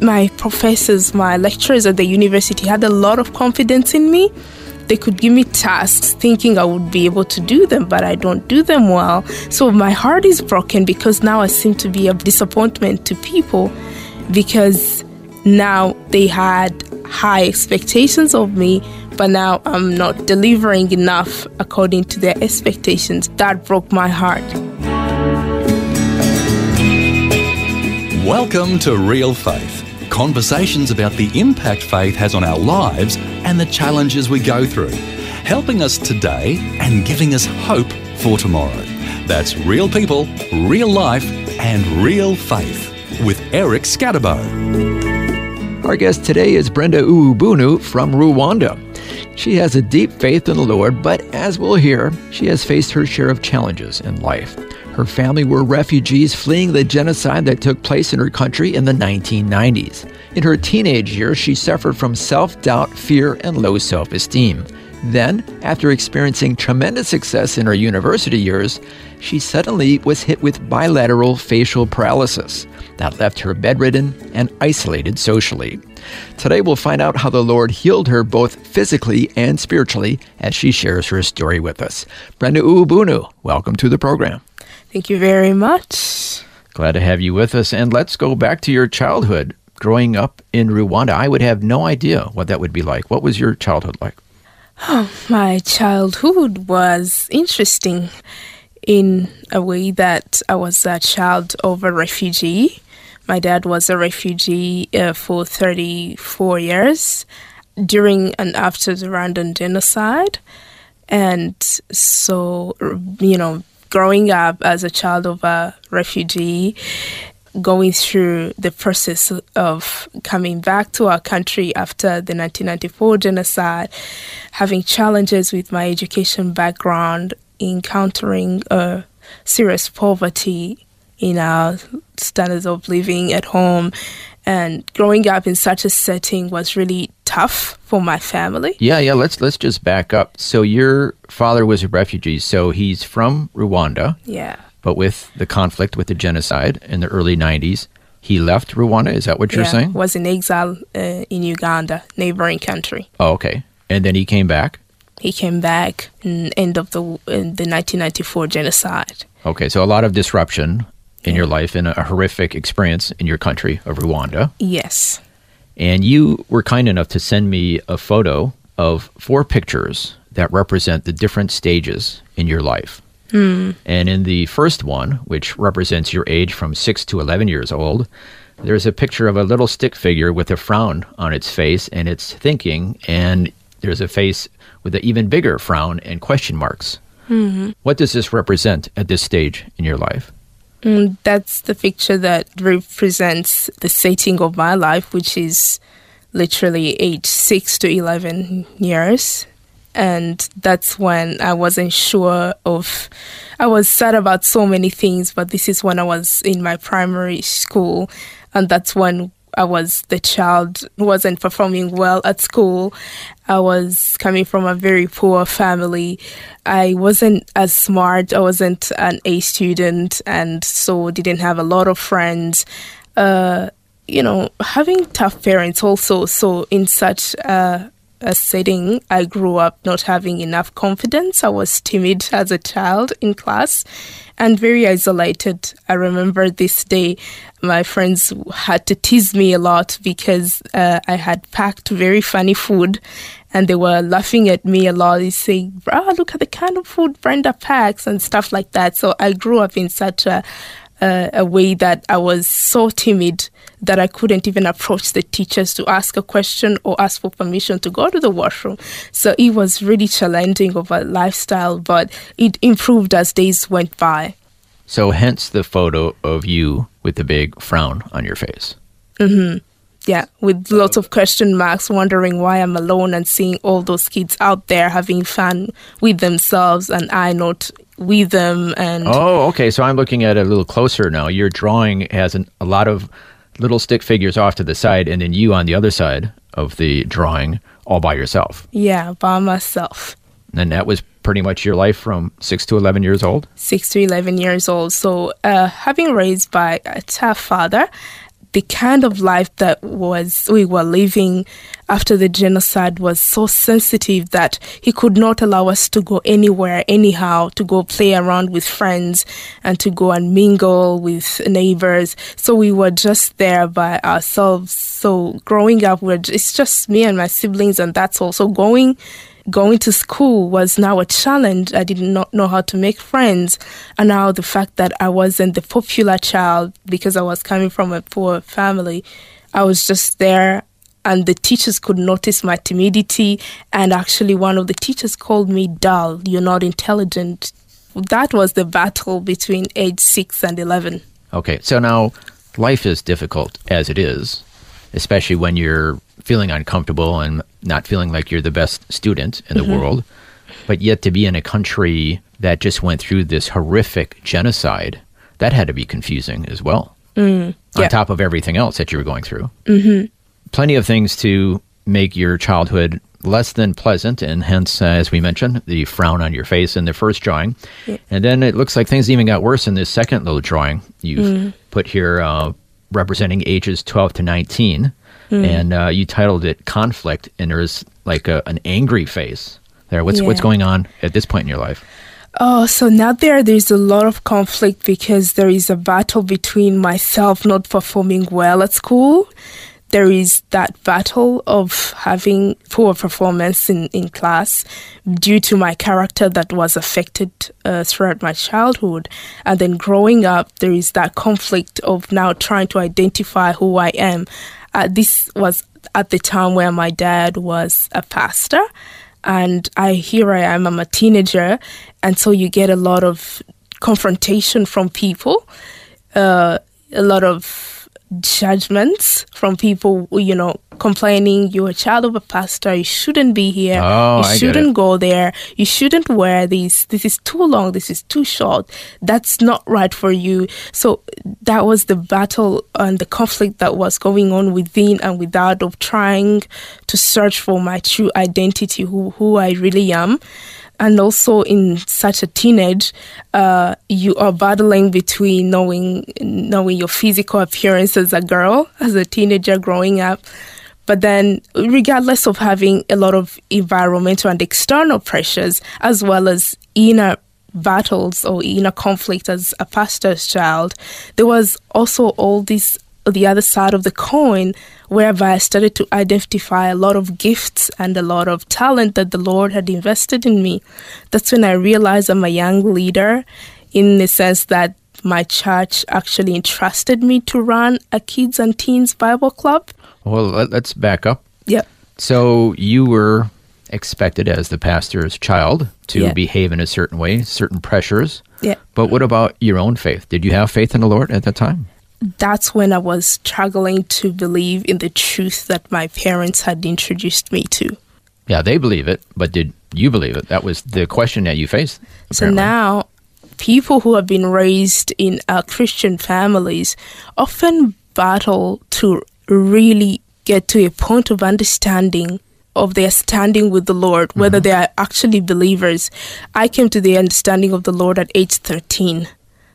my professors, my lecturers at the university had a lot of confidence in me. They could give me tasks thinking I would be able to do them, but I don't do them well. So my heart is broken because now I seem to be a disappointment to people because now they had high expectations of me, but now I'm not delivering enough according to their expectations. That broke my heart. Welcome to Real Faith conversations about the impact faith has on our lives and the challenges we go through, helping us today and giving us hope for tomorrow. That's real people, real life, and real faith with Eric Skattebo. Our guest today is Brenda Uubunu from Rwanda. She has a deep faith in the Lord, but as we'll hear, she has faced her share of challenges in life. Her family were refugees fleeing the genocide that took place in her country in the 1990s. In her teenage years, she suffered from self doubt, fear, and low self esteem. Then, after experiencing tremendous success in her university years, she suddenly was hit with bilateral facial paralysis that left her bedridden and isolated socially. Today, we'll find out how the Lord healed her both physically and spiritually as she shares her story with us. Brenda Uubunu, welcome to the program. Thank you very much. Glad to have you with us. And let's go back to your childhood. Growing up in Rwanda, I would have no idea what that would be like. What was your childhood like? Oh, my childhood was interesting in a way that I was a child of a refugee. My dad was a refugee uh, for 34 years during and after the Rwandan genocide. And so, you know, growing up as a child of a refugee, going through the process of coming back to our country after the 1994 genocide, having challenges with my education background, encountering a serious poverty in our standards of living at home, and growing up in such a setting was really tough for my family. Yeah, yeah. Let's let's just back up. So your father was a refugee, so he's from Rwanda. Yeah. But with the conflict with the genocide in the early '90s, he left Rwanda. Is that what you're yeah, saying? Was in exile uh, in Uganda, neighboring country. Oh, okay. And then he came back. He came back in end of the in the 1994 genocide. Okay, so a lot of disruption in your life in a horrific experience in your country of Rwanda. Yes. And you were kind enough to send me a photo of four pictures that represent the different stages in your life. Mm. And in the first one, which represents your age from 6 to 11 years old, there's a picture of a little stick figure with a frown on its face and it's thinking, and there's a face with an even bigger frown and question marks. Mm-hmm. What does this represent at this stage in your life? Mm, that's the picture that represents the setting of my life, which is literally age 6 to 11 years. And that's when I wasn't sure of, I was sad about so many things, but this is when I was in my primary school. And that's when I was the child who wasn't performing well at school. I was coming from a very poor family. I wasn't as smart. I wasn't an A student, and so didn't have a lot of friends. Uh, you know, having tough parents also. So in such a, a setting, I grew up not having enough confidence. I was timid as a child in class and very isolated. I remember this day, my friends had to tease me a lot because uh, I had packed very funny food and they were laughing at me a lot. Saying, "Bro, look at the kind of food Brenda packs and stuff like that." So I grew up in such a uh, a way that I was so timid that I couldn't even approach the teachers to ask a question or ask for permission to go to the washroom. So it was really challenging of a lifestyle, but it improved as days went by. So, hence the photo of you with the big frown on your face. Yeah, with lots of question marks, wondering why I'm alone and seeing all those kids out there having fun with themselves and I not with them. And Oh, okay. So I'm looking at it a little closer now. Your drawing has an, a lot of little stick figures off to the side, and then you on the other side of the drawing, all by yourself. yeah, by myself. And that was pretty much your life from six to eleven years old. six to 11 years old. So, uh, having raised by a tough father, the kind of life that was we were living after the genocide was so sensitive that he could not allow us to go anywhere anyhow to go play around with friends and to go and mingle with neighbors. So we were just there by ourselves. So growing up we're, it's just me and my siblings and that's also going going to school was now a challenge. I did not know how to make friends. And now the fact that I wasn't the popular child because I was coming from a poor family, I was just there. And the teachers could notice my timidity. And actually, one of the teachers called me dull. You're not intelligent. That was the battle between age six and 11. Okay, so now life is difficult as it is, especially when you're feeling uncomfortable and not feeling like you're the best student in the world. But yet to be in a country that just went through this horrific genocide, that had to be confusing as well. On yeah. top of everything else that you were going through. Mm-hmm. Plenty of things to make your childhood less than pleasant, and hence, uh, as we mentioned, the frown on your face in the first drawing. And then it looks like things even got worse in this second little drawing you've put here, uh, representing ages 12 to 19. And uh, you titled it Conflict, and there's like a, an angry face there. What's, what's going on at this point in your life? Oh, so now there there's a lot of conflict because there is a battle between myself not performing well at school. There is that battle of having poor performance in, in class due to my character that was affected uh, throughout my childhood. And then growing up, there is that conflict of now trying to identify who I am. Uh, this was at the time where my dad was a pastor and I here I am, I'm a teenager, and so you get a lot of confrontation from people, uh, a lot of judgments from people, you know, complaining you're a child of a pastor, you shouldn't be here, Oh, you I shouldn't go there, you shouldn't wear this, this is too long, this is too short, that's not right for you. So that was the battle and the conflict that was going on within and without of trying to search for my true identity, who, who I really am. And also in such a teenage, uh, you are battling between knowing knowing your physical appearance as a girl, as a teenager growing up, but then, regardless of having a lot of environmental and external pressures, as well as inner battles or inner conflict as a pastor's child, there was also all this the other side of the coin whereby I started to identify a lot of gifts and a lot of talent that the Lord had invested in me. That's when I realized I'm a young leader in the sense that my church actually entrusted me to run a kids and teens Bible club. Well, let, let's back up. Yep. So you were expected as the pastor's child to Yeah. behave in a certain way, certain pressures. Yeah. But what about your own faith? Did you have faith in the Lord at that time? that's when I was struggling to believe in the truth that my parents had introduced me to. Yeah, they believe it, but did you believe it? That was the question that you faced. So now, people who have been raised in uh, Christian families often battle to really get to a point of understanding of their standing with the Lord, whether mm-hmm. they are actually believers. I came to the understanding of the Lord at age 13.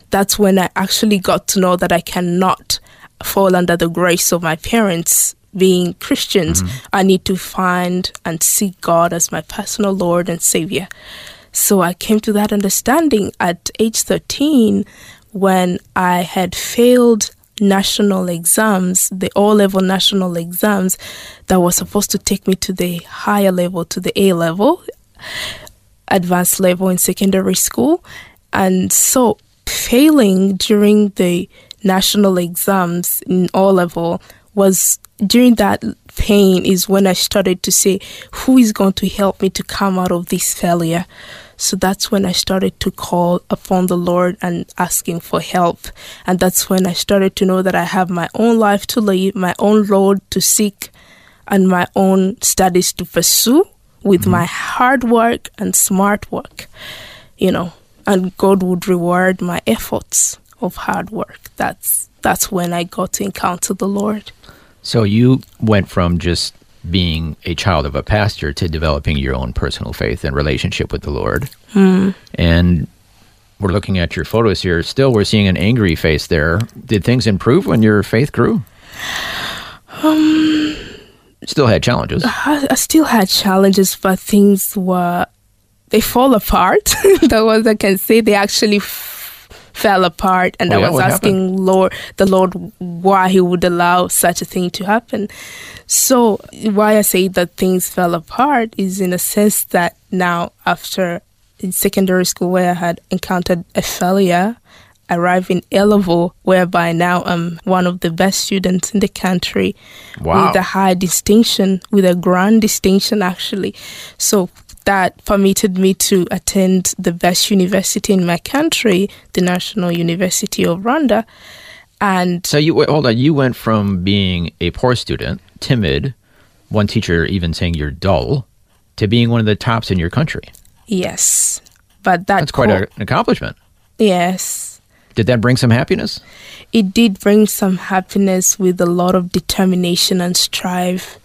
That's when I actually got to know that I cannot fall under the grace of my parents being Christians. Mm-hmm. I need to find and seek God as my personal Lord and Savior. So I came to that understanding at age 13 when I had failed national exams, the O level national exams that were supposed to take me to the higher level, to the A level, advanced level in secondary school. And so failing during the national exams in O level was during that pain is when I started to say, who is going to help me to come out of this failure? So that's when I started to call upon the Lord and asking for help. And that's when I started to know that I have my own life to live, my own road to seek, and my own studies to pursue with mm-hmm. my hard work and smart work, you know, and God would reward my efforts of hard work. That's that's when I got to encounter the Lord. So you went from just being a child of a pastor to developing your own personal faith and relationship with the Lord. Mm. And we're looking at your photos here. Still, we're seeing an angry face there. Did things improve when your faith grew? Um, still had challenges. I, I still had challenges, but things were they fall apart. the ones I can say they actually fell apart and oh, yeah, I was asking happened? Lord the Lord why he would allow such a thing to happen. So why I say that things fell apart is in a sense that now after in secondary school where I had encountered a failure arrive in A level, whereby now I'm one of the best students in the country wow. with a high distinction, with a grand distinction actually. So that permitted me to attend the best university in my country, the National University of Rwanda. And so you hold on, you went from being a poor student, timid, one teacher even saying you're dull, to being one of the tops in your country. Yes, but that that's quite co- an accomplishment. Yes. Did that bring some happiness? It did bring some happiness with a lot of determination and strive.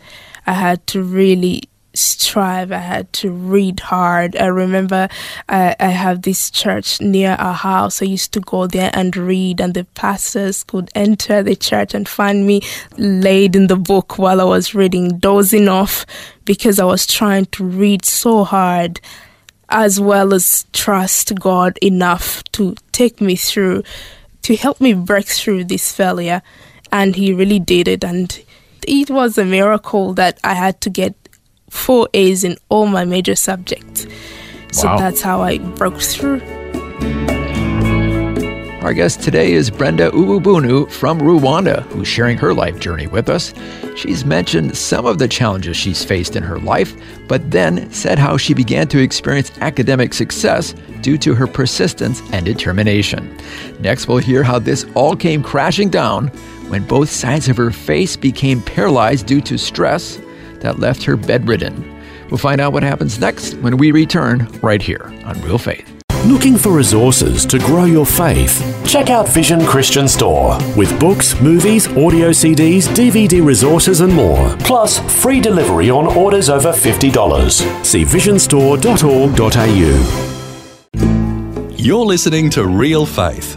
I had to really strive. I had to read hard. I remember I, I have this church near our house. I used to go there and read, and the pastors could enter the church and find me laid in the book while I was reading, dozing off because I was trying to read so hard, as well as trust God enough to take me through, to help me break through this failure. And He really did it. And it was a miracle that I had to get four A's in all my major subjects. So wow. that's how I broke through. Our guest today is Brenda Ububunu from Rwanda, who's sharing her life journey with us. She's mentioned some of the challenges she's faced in her life, but then said how she began to experience academic success due to her persistence and determination. Next, we'll hear how this all came crashing down when both sides of her face became paralyzed due to stress that left her bedridden. We'll find out what happens next when we return right here on Real Faith. Looking for resources to grow your faith? Check out Vision Christian Store with books, movies, audio CDs, DVD resources, and more. Plus, free delivery on orders over $50. See visionstore.org.au. You're listening to Real Faith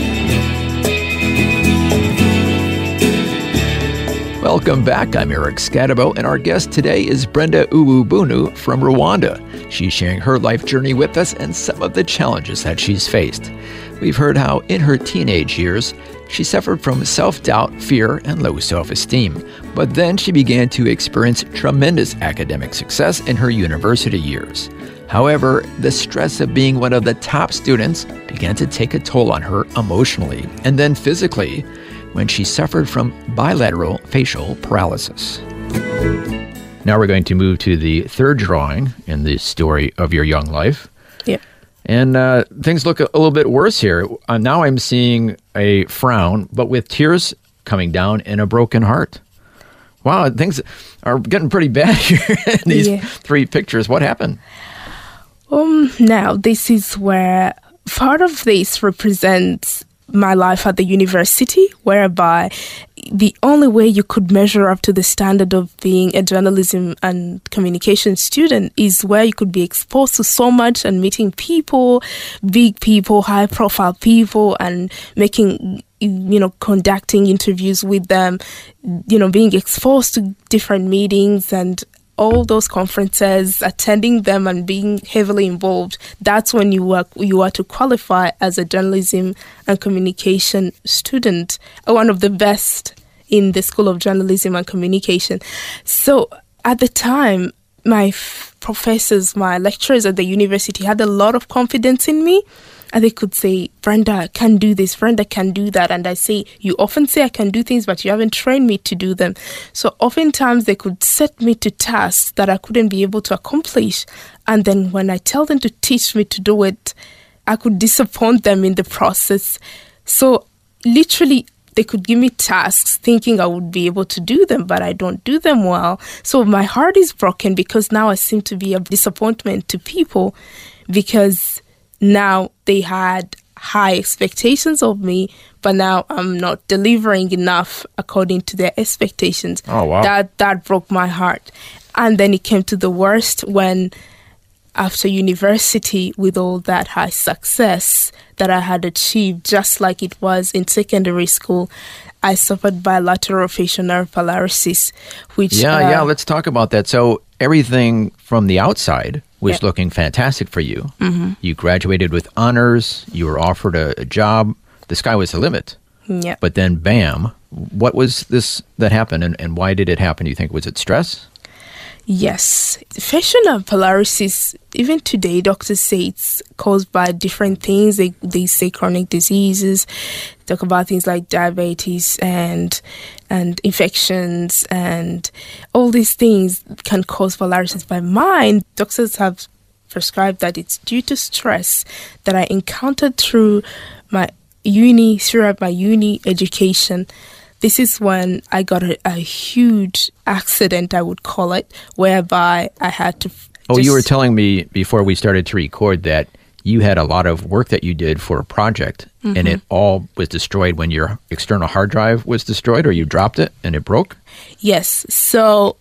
Welcome back. I'm Eric Skattebo, and our guest today is Brenda Uwubunu from Rwanda. She's sharing her life journey with us and some of the challenges that she's faced. We've heard how, in her teenage years, she suffered from self doubt, fear, and low self esteem. But then she began to experience tremendous academic success in her university years. However, the stress of being one of the top students began to take a toll on her emotionally and then physically when she suffered from bilateral facial paralysis. Now we're going to move to the third drawing in the story of your young life. Yeah. And uh, things look a, a, little bit worse here. Uh, now I'm seeing a frown, but with tears coming down and a broken heart. Wow, things are getting pretty bad here in these yeah. three pictures. What happened? Um, now this is where part of this represents my life at the university, whereby the only way you could measure up to the standard of being a journalism and communication student is where you could be exposed to so much and meeting people, big people, high profile people, and making you know conducting interviews with them you know being exposed to different meetings and all those conferences, attending them and being heavily involved, that's when you work you are to qualify as a journalism and communication student, uh, one of the best in the School of Journalism and Communication. So at the time, my f- professors, my lecturers at the university had a lot of confidence in me. And they could say, Brenda can do this, Brenda can do that. And I say, You often say I can do things, but you haven't trained me to do them. So oftentimes they could set me to tasks that I couldn't be able to accomplish. And then when I tell them to teach me to do it, I could disappoint them in the process. So literally, they could give me tasks thinking I would be able to do them, but I don't do them well. So my heart is broken because now I seem to be a disappointment to people because now they had high expectations of me, but now I'm not delivering enough according to their expectations. Oh, wow. That that broke my heart. And then it came to the worst when after university with all that high success that I had achieved, just like it was in secondary school, I suffered bilateral facial nerve paralysis, which Yeah, uh, yeah, let's talk about that. So, everything from the outside was Yeah. looking fantastic for you. Mm-hmm. You graduated with honors, you were offered a, a job, the sky was the limit. yeah. But then, bam, what was this that happened and, and why did it happen? Do you think? Was it stress? Yes, facial nerve paralysis. Even today, doctors say it's caused by different things. They they say chronic diseases, talk about things like diabetes and and infections and all these things can cause paralysis. By mine, doctors have prescribed that it's due to stress that I encountered through my uni throughout my uni education this is when I got a, a huge accident, I would call it, whereby I had to. f- Oh, you were telling me before we started to record that you had a lot of work that you did for a project and mm-hmm. it all was destroyed when your external hard drive was destroyed or you dropped it and it broke? Yes. So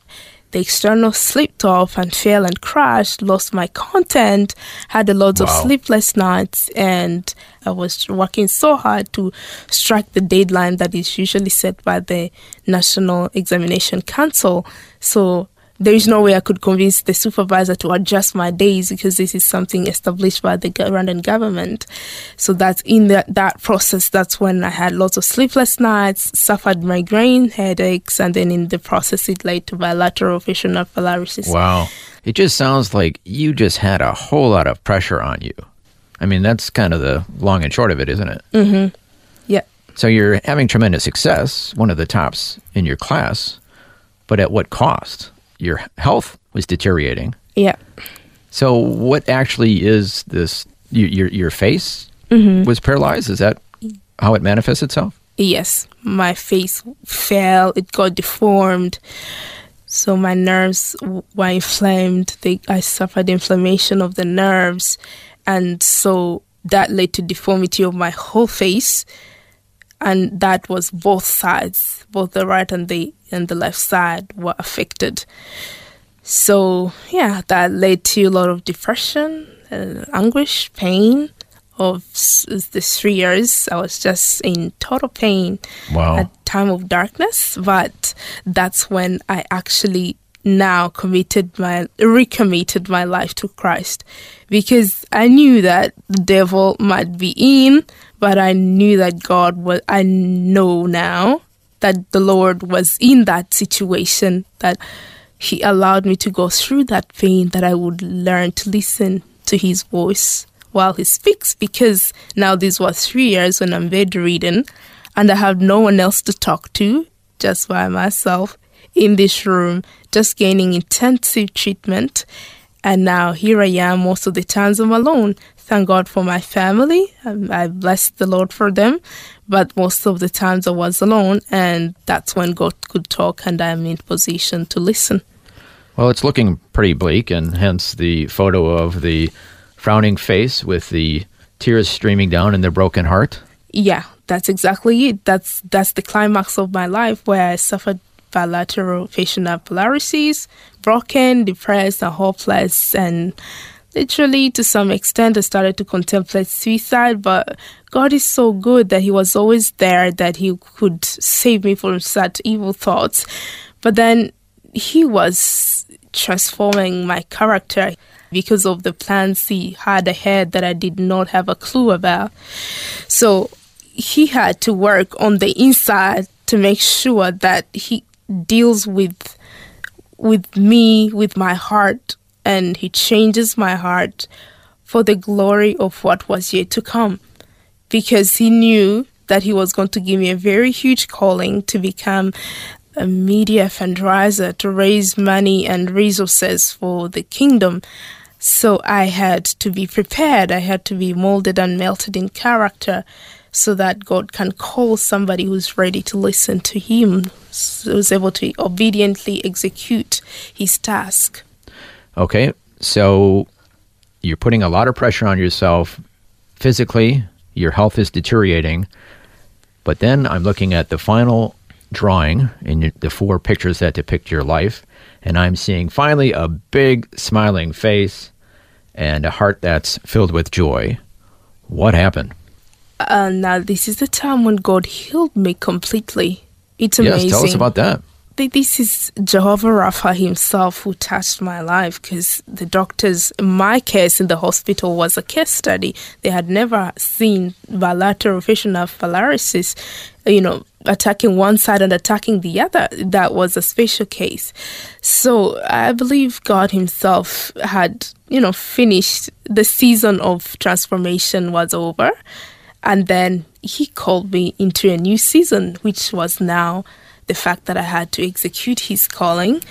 the external slipped off and fell and crashed, lost my content, had a lot of sleepless nights, and I was working so hard to strike the deadline that is usually set by the National Examination Council. So there is no way I could convince the supervisor to adjust my days because this is something established by the go- Rwandan government. So that's in that, that process, that's when I had lots of sleepless nights, suffered migraine, headaches, and then in the process it led to bilateral facial nerve paralysis. Wow. It just sounds like you just had a whole lot of pressure on you. I mean, that's kind of the long and short of it, isn't it? Mm-hmm. Yeah. So you're having tremendous success, one of the tops in your class, but at what cost? Your health was deteriorating. Yeah. So what actually is this? Your your, your face Mm-hmm. was paralyzed. Is that how it manifests itself? Yes, my face fell, it got deformed. So my nerves were inflamed. They, I suffered inflammation of the nerves. And so that led to deformity of my whole face. And that was both sides, both the right and the and the left side were affected. So yeah, that led to a lot of depression, uh, anguish, pain. Of s- the three years, I was just in total pain Wow. at time of darkness. But that's when I actually now committed my recommitted my life to Christ because I knew that the devil might be in, but I knew that God was. I know now that the Lord was in that situation that He allowed me to go through that pain that I would learn to listen to His voice while He speaks because now this was three years when I'm bedridden and I have no one else to talk to, just by myself in this room, just gaining intensive treatment. And now here I am most of the times I'm alone. Thank God for my family. Um, I bless the Lord for them. But most of the times I was alone, and that's when God could talk, and I'm in position to listen. Well, it's looking pretty bleak, and hence the photo of the frowning face with the tears streaming down and the broken heart. Yeah, that's exactly it. That's that's the climax of my life where I suffered bilateral facial paralysis, broken, depressed, and hopeless, and literally to some extent I started to contemplate suicide. But God is so good that He was always there, that He could save me from such evil thoughts. But then He was transforming my character because of the plans He had ahead that I did not have a clue about. So he had to work on the inside to make sure that he deals with with me, with my heart, and he changes my heart for the glory of what was yet to come. Because he knew that he was going to give me a very huge calling to become a media fundraiser to raise money and resources for the kingdom. So I had to be prepared. I had to be molded and melted in character so that God can call somebody who's ready to listen to Him, who's able to obediently execute His task. Okay, so you're putting a lot of pressure on yourself physically, your health is deteriorating. But then I'm looking at the final drawing in the four pictures that depict your life, and I'm seeing finally a big smiling face and a heart that's filled with joy. What happened? Uh, now, this is the time when God healed me completely. It's amazing. Yes, tell us about that. This is Jehovah Rapha himself who touched my life because the doctors, my case in the hospital was a case study. They had never seen bilateral facial paralysis, you know, attacking one side and attacking the other. That was a special case. So I believe God Himself had, you know, finished the season of transformation was over. And then He called me into a new season, which was now the fact that I had to execute his calling,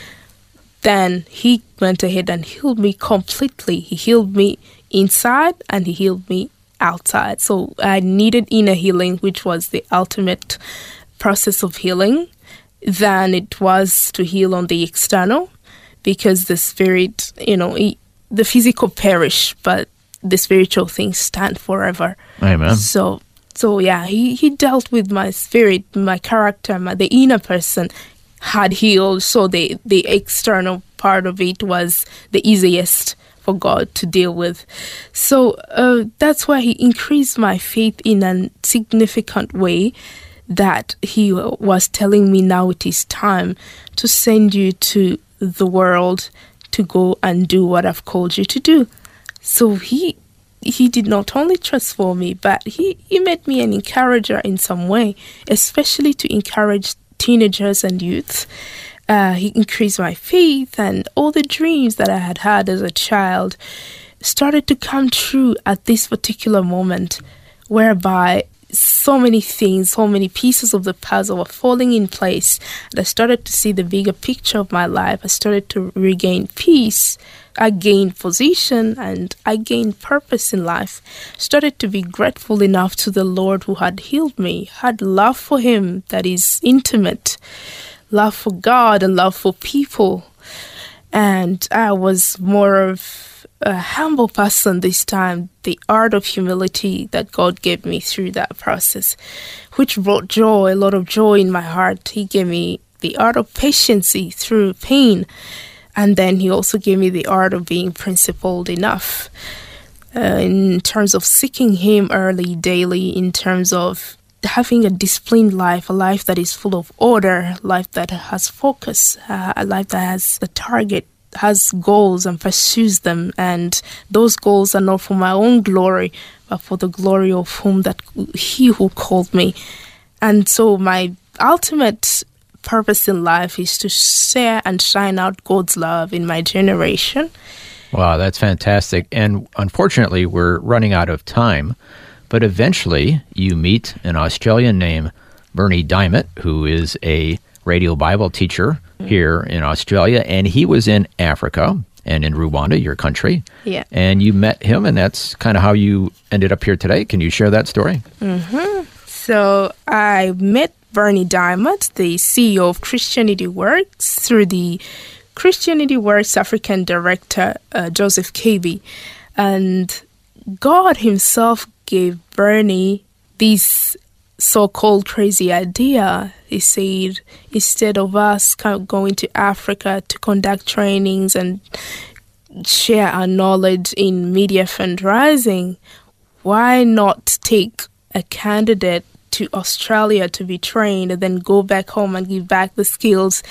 then he went ahead and healed me completely. He healed me inside and he healed me outside. So I needed inner healing, which was the ultimate process of healing, than it was to heal on the external because the spirit, you know, the physical perish, but the spiritual things stand forever. Amen. So so yeah, he, he dealt with my spirit, my character, my, the inner person had healed. So the, the external part of it was the easiest for God to deal with. So uh, that's why he increased my faith in a significant way that he was telling me now it is time to send you to the world to go and do what I've called you to do. So he he did not only transform me, but he, he made me an encourager in some way, especially to encourage teenagers and youth. Uh, he increased my faith, and all the dreams that I had had as a child started to come true at this particular moment, whereby so many things, so many pieces of the puzzle were falling in place. And I started to see the bigger picture of my life. I started to regain peace. I gained position and I gained purpose in life. Started to be grateful enough to the Lord who had healed me, had love for Him that is intimate, love for God and love for people. And I was more of a humble person this time, the art of humility that God gave me through that process, which brought joy, a lot of joy in my heart. He gave me the art of patience through pain. And then He also gave me the art of being principled enough uh, in terms of seeking Him early, daily, in terms of having a disciplined life, a life that is full of order, life that has focus, uh, a life that has a target has goals and pursues them, and those goals are not for my own glory, but for the glory of whom that He who called me. And so, my ultimate purpose in life is to share and shine out God's love in my generation. Wow, that's fantastic. And unfortunately, we're running out of time. But eventually, you meet an Australian named Bernie Diamond, who is a radio Bible teacher here in Australia, and he was in Africa and in Rwanda, your country. Yeah. And you met him, and that's kind of how you ended up here today. Can you share that story? Mm-hmm. So I met Bernie Diamond, the CEO of Christianity Works, through the Christianity Works African director, uh, Joseph KB. And God Himself gave Bernie this so called crazy idea. He said instead of us going to Africa to conduct trainings and share our knowledge in media fundraising, why not take a candidate to Australia to be trained and then go back home and give back the skills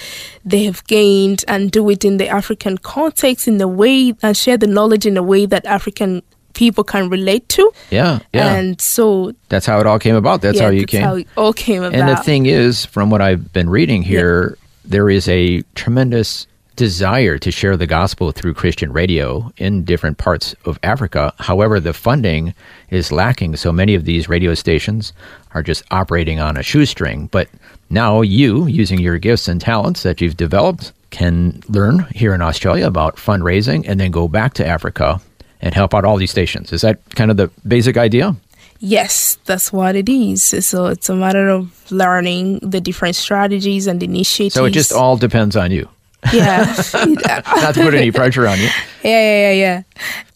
they have gained and do it in the African context in the way and share the knowledge in a way that African people can relate to. Yeah, yeah. And so that's how it all came about. That's yeah, how you that's came. how it all came about. And the thing is, from what I've been reading here, there is a tremendous desire to share the gospel through Christian radio in different parts of Africa. However, the funding is lacking. So many of these radio stations are just operating on a shoestring. But now you, using your gifts and talents that you've developed, can learn here in Australia about fundraising and then go back to Africa and help out all these stations. Is that kind of the basic idea? Yes, that's what it is. So it's a matter of learning the different strategies and initiatives. So it just all depends on you. Yeah. Not to put any pressure on you. Yeah, yeah, yeah, yeah.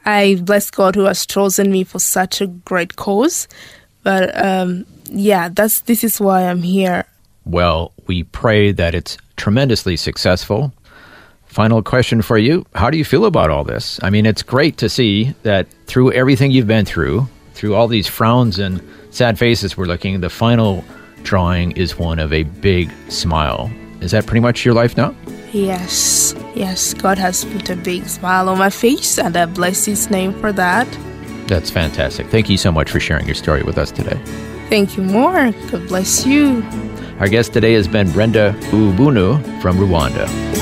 I bless God who has chosen me for such a great cause. But um, yeah, that's this is why I'm here. Well, we pray that it's tremendously successful. Final question for you How do you feel about all this? I mean, it's great to see that through everything you've been through, through all these frowns and sad faces we're looking, the final drawing is one of a big smile. Is that pretty much your life now? Yes, yes. God has put a big smile on my face, and I bless His name for that. That's fantastic. Thank you so much for sharing your story with us today. Thank you more. God bless you. Our guest today has been Brenda Ubunu from Rwanda.